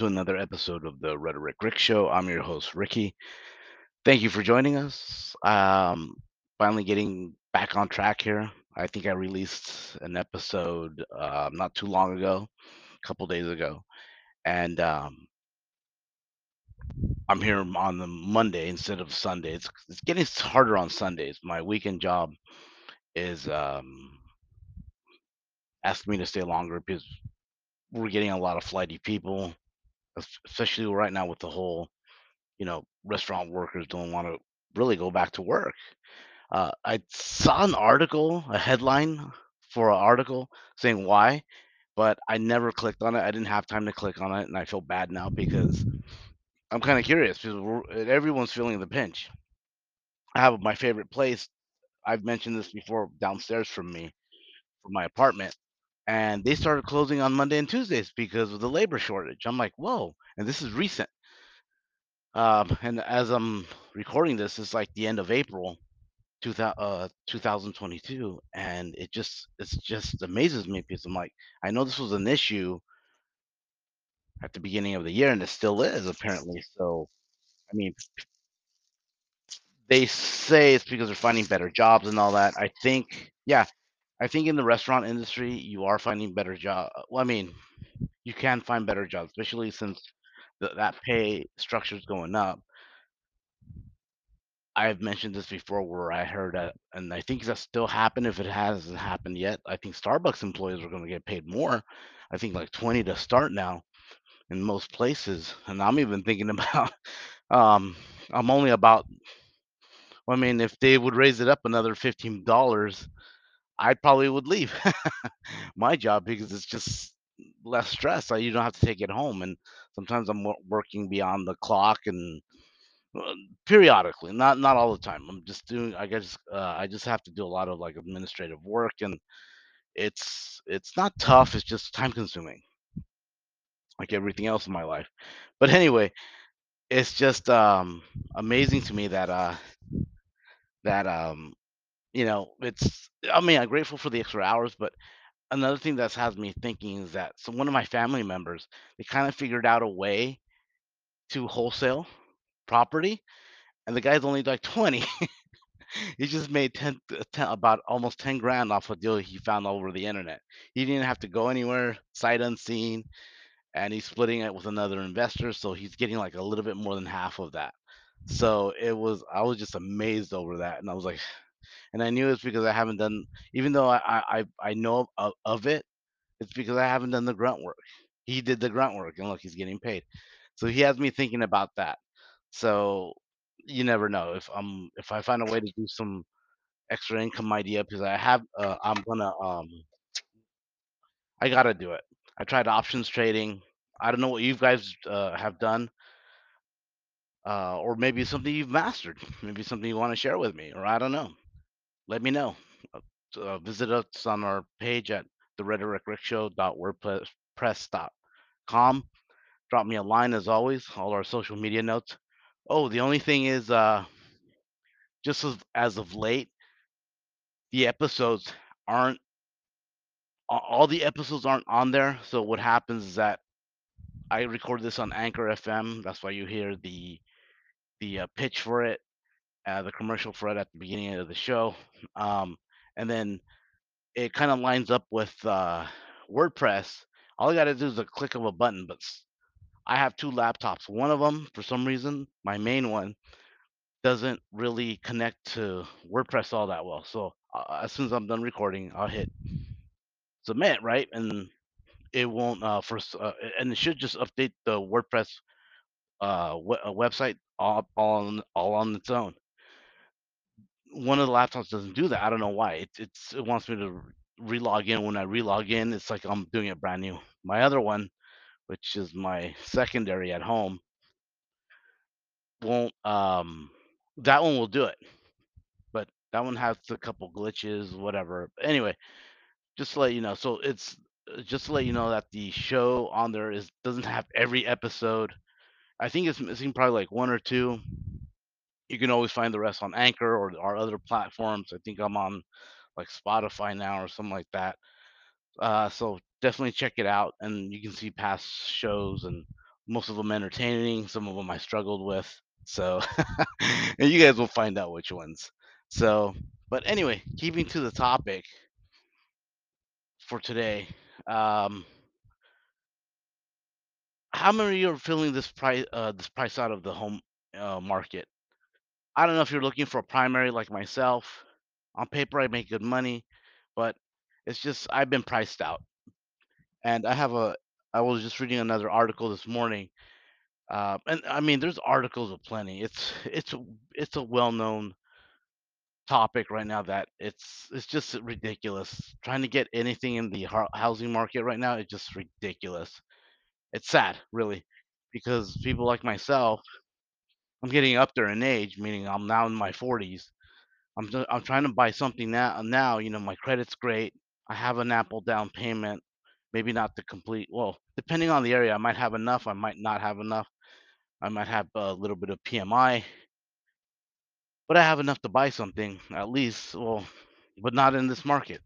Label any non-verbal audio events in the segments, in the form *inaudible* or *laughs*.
To another episode of the Rhetoric Rick Show. I'm your host, Ricky. Thank you for joining us. Um, finally getting back on track here. I think I released an episode uh, not too long ago, a couple days ago, and um, I'm here on the Monday instead of Sunday. It's, it's getting harder on Sundays. My weekend job is um, asking me to stay longer because we're getting a lot of flighty people, especially right now with the whole you know, restaurant workers don't want to really go back to work. Uh, I saw an article, a headline for an article saying why, but I never clicked on it. I didn't have time to click on it, and I feel bad now because I'm kind of curious because everyone's feeling the pinch. I have my favorite place. I've mentioned this before downstairs from me, from my apartment, and they started closing on Monday and Tuesdays because of the labor shortage. I'm like, whoa, and this is recent. Um, and as I'm recording this, it's like the end of April, 2000, uh, 2022, and it just it's just amazes me because I'm like, I know this was an issue at the beginning of the year, and it still is apparently. So, I mean, they say it's because they're finding better jobs and all that. I think, yeah, I think in the restaurant industry, you are finding better job. Well, I mean, you can find better jobs, especially since that pay structure is going up. I've mentioned this before where I heard that, and I think that still happened if it hasn't happened yet. I think Starbucks employees are going to get paid more. I think like 20 to start now in most places. And I'm even thinking *laughs* about, um, I'm only about, I mean, if they would raise it up another $15, I probably would leave *laughs* my job because it's just less stress. I, you don't have to take it home. And sometimes I'm wo- working beyond the clock and uh, periodically, not not all the time. I'm just doing. I guess uh, I just have to do a lot of like administrative work, and it's it's not tough. It's just time consuming, like everything else in my life. But anyway, it's just um, amazing to me that uh, that um, you know it's. I mean, I'm grateful for the extra hours, but another thing that has me thinking is that so one of my family members they kind of figured out a way to wholesale property, and the guy's only like *laughs* 20 He just made 10, uh, 10 about almost 10 grand off a deal he found over the internet. He didn't have to go anywhere, sight unseen, and he's splitting it with another investor, so he's getting like a little bit more than half of that. So it was, I was just amazed over that, and I was like, and I knew it's because I haven't done, even though I I I know of, of it, it's because I haven't done the grunt work. He did the grunt work, and look, he's getting paid. So he has me thinking about that. So you never know if I'm if I find a way to do some extra income idea because I have uh, I'm gonna um I gotta do it. I tried options trading. I don't know what you guys uh, have done, uh, or maybe something you've mastered. Maybe something you want to share with me, or I don't know. Let me know. Uh, uh, visit us on our page at the rhetoricrickshow.wordpress.com. Drop me a line as always. All our social media notes. Oh, the only thing is, uh, just as, as of late, the episodes aren't all the episodes aren't on there. So what happens is that I record this on Anchor FM. That's why you hear the the uh, pitch for it, uh, the commercial for it at the beginning of the show, um, and then it kind of lines up with uh, WordPress. All I got to do is a click of a button. But I have two laptops. One of them, for some reason, my main one doesn't really connect to WordPress all that well. So uh, as soon as I'm done recording, I'll hit submit, right? And it won't uh, first, uh, and it should just update the WordPress uh, we- a website all, all on all on its own. One of the laptops doesn't do that. I don't know why. It it's it wants me to re-log in. When I re-log in, it's like I'm doing it brand new. My other one, which is my secondary at home, won't um that one will do it, but that one has a couple glitches, whatever. Anyway, just to let you know. So it's uh, just to let you know that the show on there is doesn't have every episode. I think it's missing probably like one or two You can always find the rest on Anchor or our other platforms. I think I'm on like Spotify now or something like that. Uh, so definitely check it out, and you can see past shows, and most of them entertaining. Some of them I struggled with. So, *laughs* and you guys will find out which ones. So, but anyway, keeping to the topic for today, um, how many of you are feeling this price, uh, this price out of the home uh, market? I don't know if you're looking for a primary like myself. On paper, I make good money, but it's just I've been priced out. And I have a I was just reading another article this morning. Uh, and I mean, there's articles aplenty. It's it's a it's a well-known topic right now that it's it's just ridiculous. Trying to get anything in the hou- housing market right now is just ridiculous. It's sad, really, because people like myself, I'm getting up there in age, meaning I'm now in my 40s. I'm I'm trying to buy something now. Now, you know, my credit's great. I have an Apple down payment. Maybe not the complete. Well, depending on the area, I might have enough. I might not have enough. I might have a little bit of PMI, but I have enough to buy something at least. Well, but not in this market.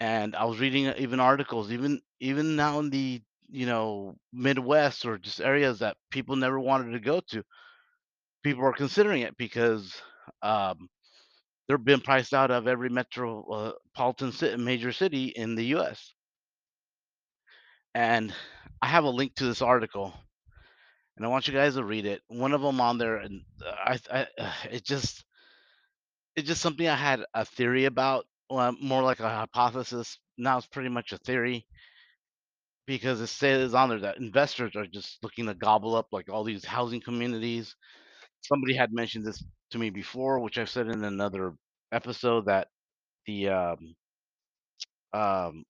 And I was reading uh, even articles, even even now in the you know Midwest or just areas that people never wanted to go to. People are considering it because um, they're being priced out of every metropolitan ci- major city in the U.S. And I have a link to this article, and I want you guys to read it. One of them on there, and uh, I, I uh, it just it's just something I had a theory about, well, more like a hypothesis. Now it's pretty much a theory because it says on there that investors are just looking to gobble up like all these housing communities. Somebody had mentioned this to me before, which I've said in another episode that the um, um,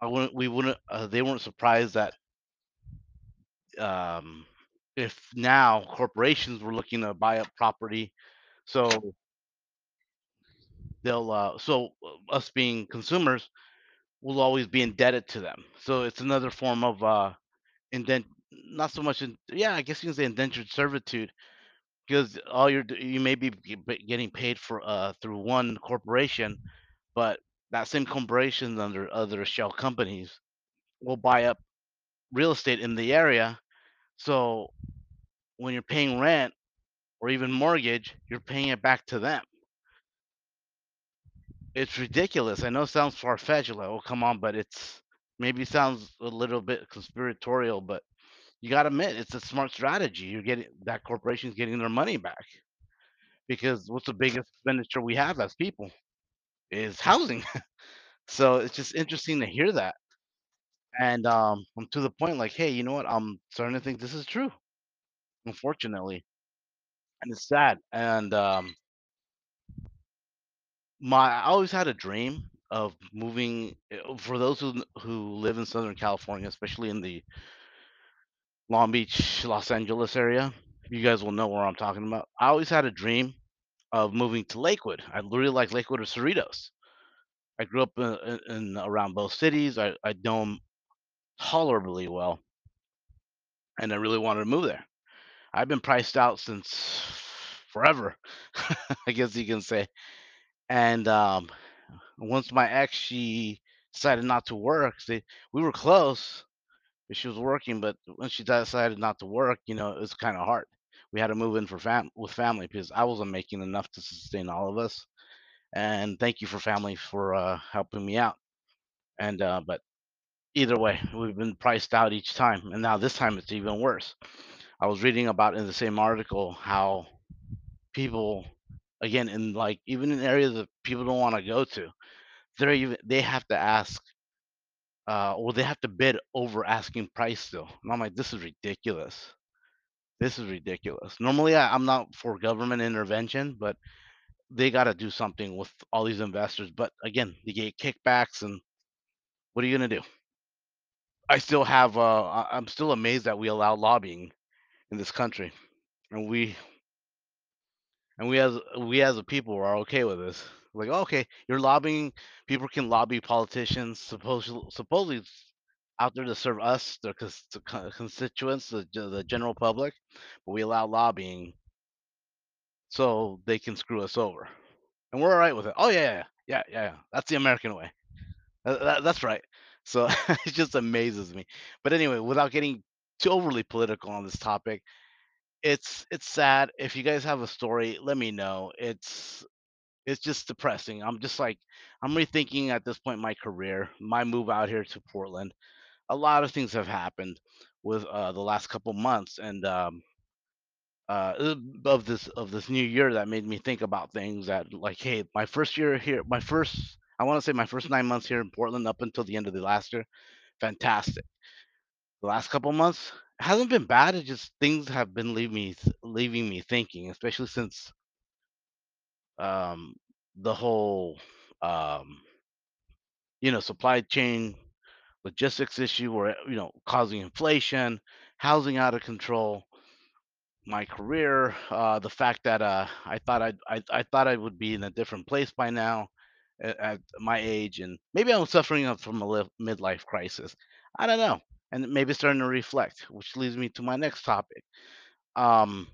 I wouldn't, we wouldn't, uh, they weren't surprised that um, if now corporations were looking to buy up property, so they'll, uh, so uh, us being consumers will always be indebted to them. So it's another form of uh, indent, not so much in, yeah, I guess you can say indentured servitude because all you're, you may be getting paid for uh through one corporation, but that same corporation under other shell companies will buy up real estate in the area. So when you're paying rent or even mortgage, you're paying it back to them. It's ridiculous. I know it sounds far fetched, like, oh come on, but it's maybe sounds a little bit conspiratorial, but you gotta admit it's a smart strategy. You're getting that corporation's getting their money back because what's the biggest expenditure we have as people is housing. *laughs* So it's just interesting to hear that. And um, I'm to the point like, hey, you know what? I'm starting to think this is true, unfortunately, and it's sad. And um, my I always had a dream of moving. uh, For those who who live in Southern California, especially in the Long Beach, Los Angeles area, you guys will know where I'm talking about. I always had a dream of moving to Lakewood. I really like Lakewood or Cerritos. I grew up in, in, in around both cities. I I know them tolerably well, and I really wanted to move there. I've been priced out since forever, *laughs* I guess you can say. And um, once my ex, she decided not to work. We were close, she was working. But when she decided not to work, you know, it was kind of hard. We had to move in for fam with family because I wasn't making enough to sustain all of us. And thank you for family for uh, helping me out. And uh, but either way, we've been priced out each time, and now this time it's even worse. I was reading about in the same article how people again in like even in areas that people don't want to go to they're even they have to ask uh or they have to bid over asking price still and i'm like this is ridiculous. This is ridiculous. Normally I, i'm not for government intervention but they got to do something with all these investors but again they get kickbacks and what are you going to do? I still have uh i'm still amazed that we allow lobbying in this country and we And we as we as a people are okay with this. Like, "Oh, okay, you're lobbying. People can lobby politicians. Supposedly, supposedly out there to serve us, the, cons- the constituents, the, the general public, but we allow lobbying so they can screw us over, and we're all right with it. Oh yeah, yeah, yeah, yeah. That's the American way. That that's right. So, *laughs* it just amazes me. But anyway, without getting too overly political on this topic, it's it's sad. If you guys have a story, let me know. It's it's just depressing. I'm just like I'm rethinking at this point my career, my move out here to Portland. A lot of things have happened with uh, the last couple months, and um, uh, uh, of this of this new year that made me think about things that like, hey, my first year here, my first I want to say my first nine months here in Portland up until the end of the last year, fantastic. The last couple months hasn't been bad. It just things have been leaving me leaving me thinking, especially since um, the whole um, you know supply chain logistics issue, or you know causing inflation, housing out of control my career, uh, the fact that uh, I thought I'd, I I thought I would be in a different place by now at, at my age, and maybe I'm suffering from a li- midlife crisis. I don't know, and maybe starting to reflect, which leads me to my next topic. Um,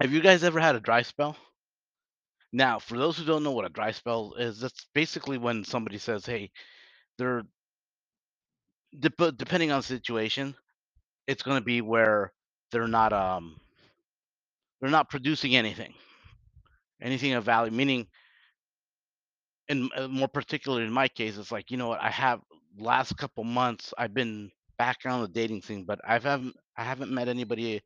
have you guys ever had a dry spell? Now, for those who don't know what a dry spell is, that's basically when somebody says, "Hey, they're dep- depending on the situation, it's going to be where they're not um they're not producing anything, anything of value, meaning and uh, more particularly in my case, it's like, you know what, I have last couple months I've been back on the dating scene, but I've haven't I haven't met anybody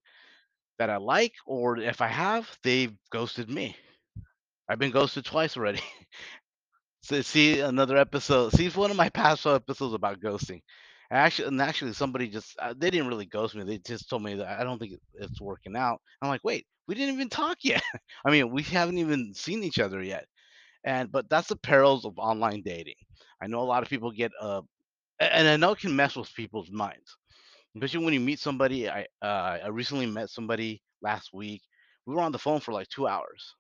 that I like, or if I have, they've ghosted me. I've been ghosted twice already. *laughs* so see another episode. See one of my past episodes about ghosting. Actually, and actually, somebody just uh, they didn't really ghost me. They just told me that I don't think it's working out. I'm like, wait, we didn't even talk yet. *laughs* I mean, we haven't even seen each other yet. And but that's the perils of online dating. I know a lot of people get uh and I know it can mess with people's minds, especially when you meet somebody. I uh, I recently met somebody last week. We were on the phone for like two hours.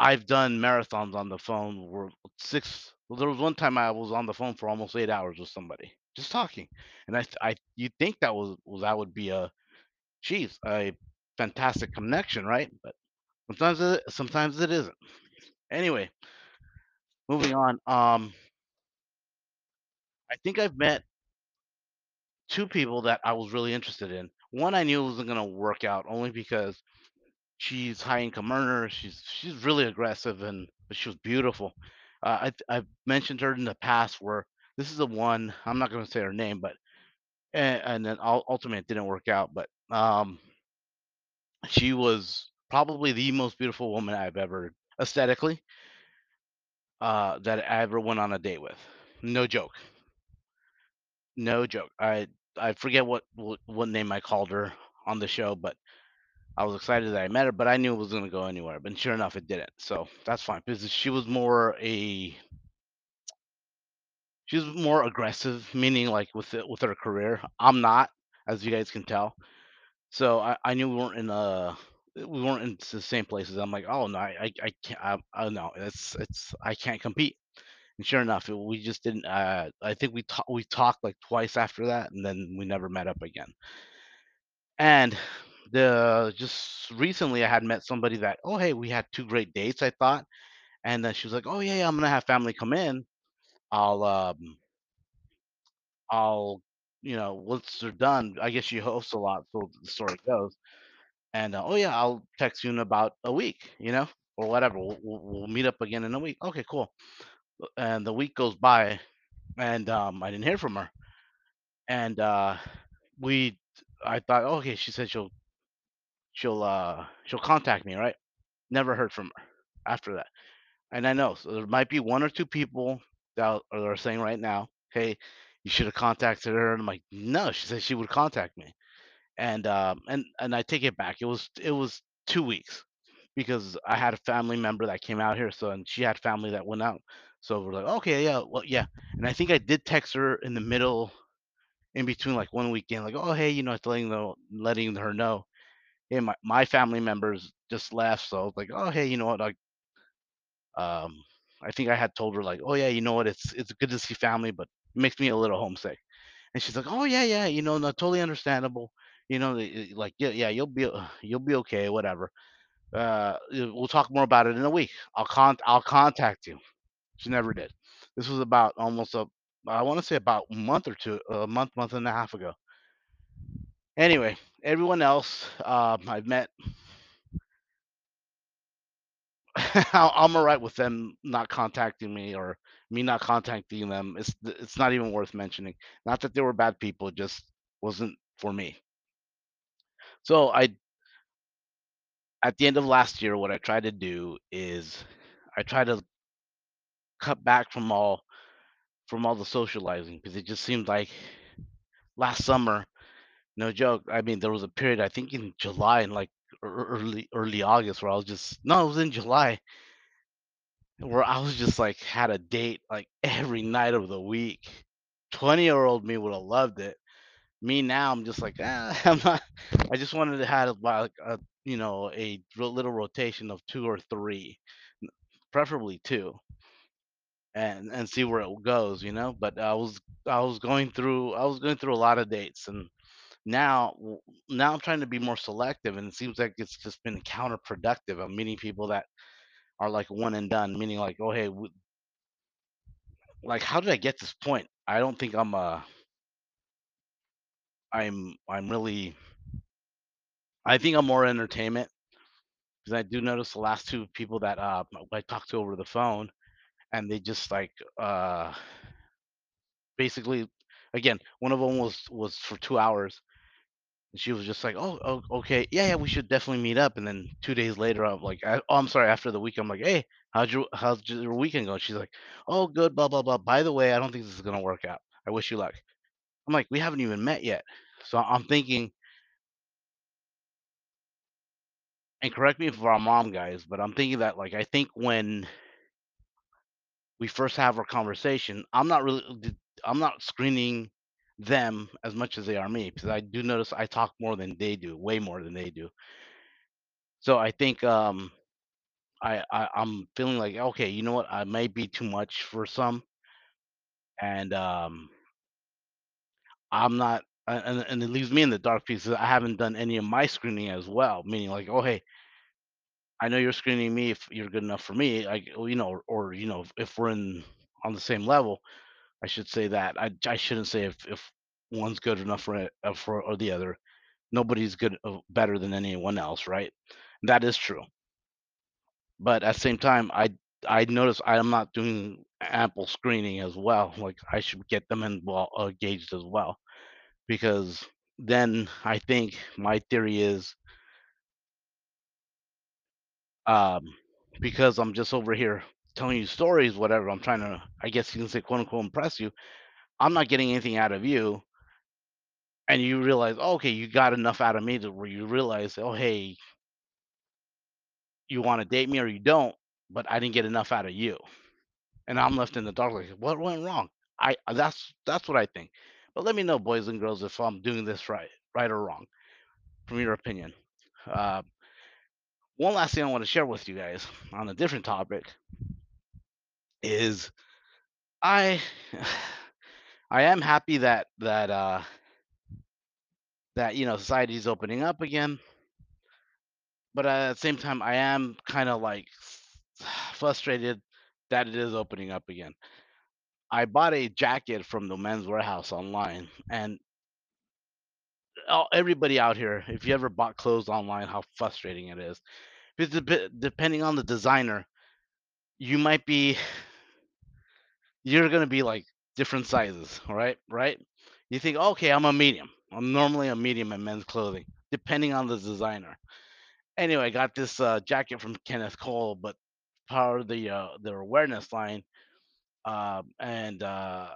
I've done marathons on the phone where six. Well, there was one time I was on the phone for almost eight hours with somebody just talking, and I I you think that was, was that would be a geez a fantastic connection, right? But sometimes it, sometimes it isn't. Anyway, moving on. Um, I think I've met 2 people that I was really interested in. One I knew wasn't gonna work out only because she's high income earner, she's she's really aggressive and but she was beautiful. Uh, I I've mentioned her in the past where this is the one I'm not gonna say her name, but and, and then ul- ultimately it didn't work out. But um, she was probably the most beautiful woman I've ever aesthetically uh, that I ever went on a date with. No joke, no joke. I I forget what what, what name I called her on the show, but I was excited that I met her, but I knew it was gonna go anywhere, but sure enough, it didn't, so that's fine because she was more a she was more aggressive, meaning, like, with it with her career. I'm not, as you guys can tell, so I I knew we weren't in, uh we weren't in the same places. I'm like, "Oh, no, I I I can't I I no, it's it's I can't compete," and sure enough, it we just didn't, uh I think we talked we talked, like, twice after that, and then we never met up again. And the just recently, I had met somebody that, "Oh, hey, we had 2 great dates," I thought, and then she was like, "Oh, yeah, yeah, I'm gonna have family come in. I'll, um, I'll you know, once they're done" I guess she hosts a lot, so the story goes, and, uh, "Oh, yeah, I'll text you in about a week," you know, or whatever. "We'll we'll meet up again in a week." "Okay, cool." And the week goes by, and, um, I didn't hear from her, and, uh, we I thought, "Okay," she said she'll she'll, uh, she'll contact me, right? Never heard from her after that. And I know, so there might be 1 or 2 people that are saying right now, "Hey, you should have contacted her." And I'm like, "No," she said she would contact me. And, um, and and I take it back. It was it was 2 weeks because I had a family member that came out here, so and she had family that went out. So we're like, "Okay, yeah, well, yeah." And I think I did text her in the middle, in between, like, 1 weekend, like, "Oh, hey," you know, letting know letting her know, "Hey, my my family members just left." So I was like, "Oh, hey, you know what? I Um, I think I had told her like, "Oh yeah, you know what? It's it's good to see family, but it makes me a little homesick." And she's like, "Oh yeah, yeah, you know, no, totally understandable. You know, like yeah, yeah, you'll be uh, you'll be okay, whatever. Uh, we'll talk more about it in a week. I'll con I'll contact you." She never did. This was about almost a I wanna say about a month or 2 a month, month and a half ago. Anyway, everyone else, um, I've met *laughs* I'm alright with them not contacting me or me not contacting them. It's it's not even worth mentioning. Not that they were bad people, it just wasn't for me. So I at the end of last year, what I tried to do is I tried to cut back from all from all the socializing because it just seemed like last summer, no joke. I mean, there was a period I think in July and like ear- ear- early early August where I was just no, it was in July where I was just like had a date like *laughs* every night of the week. 20 year old me would have loved it. Me now, I'm just like, ah, *laughs* I'm not. I just wanted to have like a you know a little rotation of two or three, preferably two, and and see where it goes, you know. But I was I was going through I was going through a lot of dates, and now now I'm trying to be more selective, and it seems like it's just been counterproductive. I'm meeting people that are like one and done, meaning like, oh hey, w- like how did I get this point? I don't think I'm uh I'm I'm really I think I'm more entertainment because I do notice the last two people that uh I talked to over the phone and they just like uh basically again one of them was was for two hours and she was just like oh, oh okay yeah yeah we should definitely meet up. And then two days later I'm like I, oh I'm sorry after the week I'm like hey how'd your how's your weekend going she's like oh good blah blah blah. By the way I don't think this is gonna work out. I wish you luck. I'm like we haven't even met yet. So I'm thinking and correct me if I'm wrong guys but I'm thinking that like I think when we first have our conversation, I'm not really uh, I'm not screening them as much as they are me because I do notice I talk more than they do, way more than they do. So I think um I, I I'm feeling like okay, you know what, I might be too much for some, and um I'm not, and and it leaves me in the dark because I haven't done any of my screening as well. Meaning like, oh hey, I know you're screening me if you're good enough for me, like well, you know, or, or you know, if we're in on the same level I should say that. I I shouldn't say if if one's good enough for it uh, for or the other. Nobody's good uh, better than anyone else, right? That is true. But at the same time, I I notice I am not doing ample screening as well. Like I should get them involved, uh, engaged as well, because then I think my theory is um because I'm just over here telling you stories, whatever. I'm trying to, I guess you can say, quote unquote, impress you. I'm not getting anything out of you and you realize, "Oh, okay, you got enough out of me to where you realize, oh, hey, you want to date me or you don't, but I didn't get enough out of you, and I'm left in the dark. Like, what went wrong? I that's that's what I think. But let me know, boys and girls, if I'm doing this right, right or wrong, from your opinion. Uh, one last thing I want to share with you guys on a different topic is I I am happy that that uh that you know society is opening up again but at the same time, I am kind of like *sighs* frustrated that it is opening up again. I bought a jacket from the Men's Wearhouse online, and uh, everybody out here, if you ever bought clothes online, how frustrating it is. Because dep- depending on the designer, you might be, you're gonna be like different sizes, right? Right? You think, okay, I'm a medium. I'm normally a medium in men's clothing, depending on the designer. Anyway, I got this uh, jacket from Kenneth Cole, but part of the uh, their awareness line, um, and uh,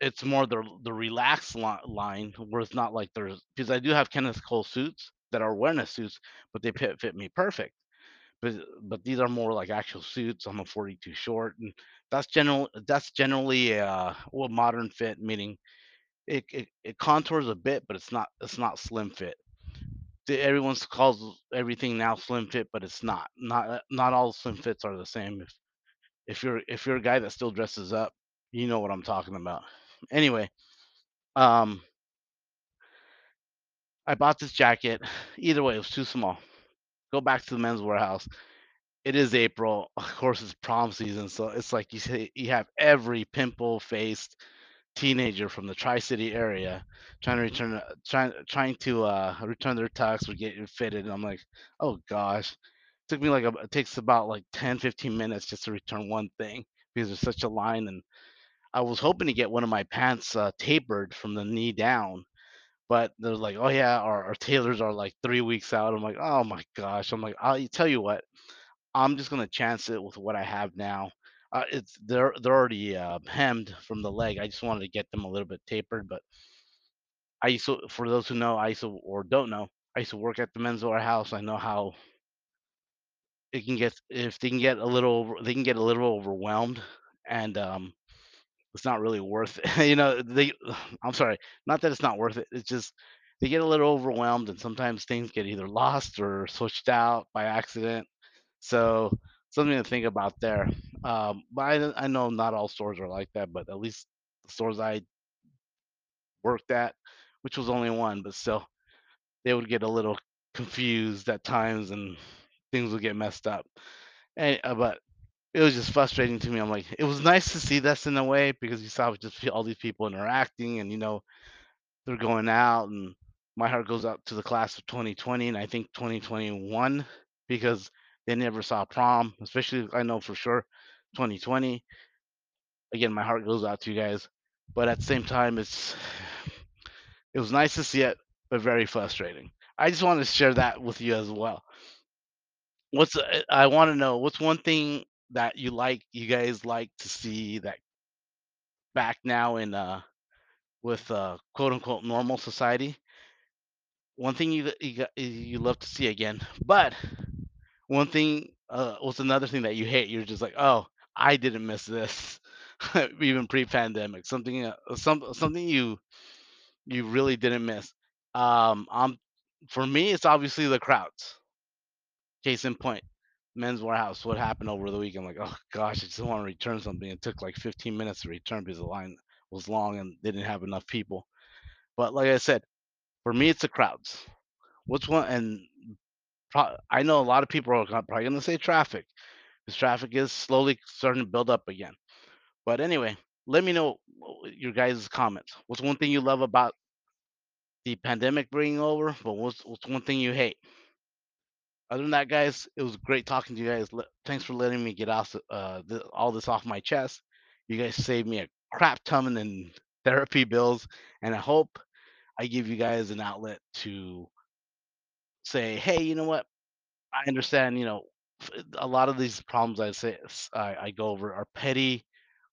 it's more the the relaxed li- line where it's not like there's because I do have Kenneth Cole suits that are awareness suits, but they fit, fit me perfect. But but these are more like actual suits. I'm a 42 short, and that's general. That's generally uh, well modern fit, meaning it, it it contours a bit, but it's not it's not slim fit everyone calls everything now slim fit, but it's not. Not uh, not all slim fits are the same. If if you're if you're a guy that still dresses up, you know what I'm talking about. Anyway, um, I bought this jacket. Either way, it was too small. Go back to the Men's Wearhouse. It is April. Of course, it's prom season, so it's like you say you have every pimple-faced teenager from the Tri-City area trying to return trying trying to, uh, return their tux or get it fitted, and I'm like, "Oh gosh." it Took me like a it takes about, like, 10, 15 minutes just to return one thing because there's such a line, and I was hoping to get one of my pants, uh, tapered from the knee down, but they're like, "Oh, yeah, our our tailors are, like, 3 weeks out." I'm like, "Oh my gosh." I'm like, "I'll tell you what, I'm just gonna chance it with what I have now." Uh, it's they're they're already, uh, hemmed from the leg, I just wanted to get them a little bit tapered, but I used to for those who know, I used to or don't know, I used to work at the Men's Wearhouse, I know how it can get if they can get a little they can get a little overwhelmed, and, um, it's not really worth it, *laughs* you know, they I'm sorry, not that it's not worth it, it's just they get a little overwhelmed, and sometimes things get either lost or switched out by accident, so something to think about there, um, but I I know not all stores are like that, but at least the stores I worked at, which was only one, but still, they would get a little confused at times, and things would get messed up, and, uh, but it was just frustrating to me. I'm like, it was nice to see this in a way because you saw just all these people interacting and you know they're going out and my heart goes out to the class of 2020 and I think 2021 because they never saw prom, especially I know for sure 2020. Again, my heart goes out to you guys, but at the same time, it's it was nice to see it, but very frustrating. I just want to share that with you as well. What's I want to know what's one thing that you like you guys like to see that back now in uh with uh quote unquote normal society. One thing you you got, you love to see again, but one thing uh what's another thing that you hate? You're just like, oh, I didn't miss this, *laughs* even pre-pandemic. Something uh, some something you you really didn't miss. Um, um, for me, it's obviously the crowds. Case in point, Men's Wearhouse. What happened over the weekend? Like, oh gosh, I just want to return something. It took like 15 minutes to return because the line was long and they didn't have enough people. But like I said, for me, it's the crowds. What's one? And pro- I know a lot of people are probably going to say traffic because traffic is slowly starting to build up again. But anyway, let me know uh, your guys' comments. What's one thing you love about the pandemic bringing over? But what's what's one thing you hate? Other than that, guys, it was great talking to you guys. Thanks for letting me get off uh, all this off my chest. You guys saved me a crap ton in *laughs* therapy bills, and I hope I give you guys an outlet to say, hey, you know what? I understand, you know, a lot of these problems I say I go over are petty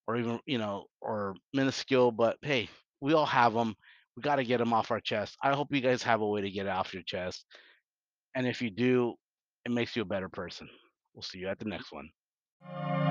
or even, you know, or minuscule, but hey, we all have them. We got to get them off our chest. I hope you guys have a way to get it off your chest. And if you do, it makes you a better person. We'll see you at the mm-hmm. next one.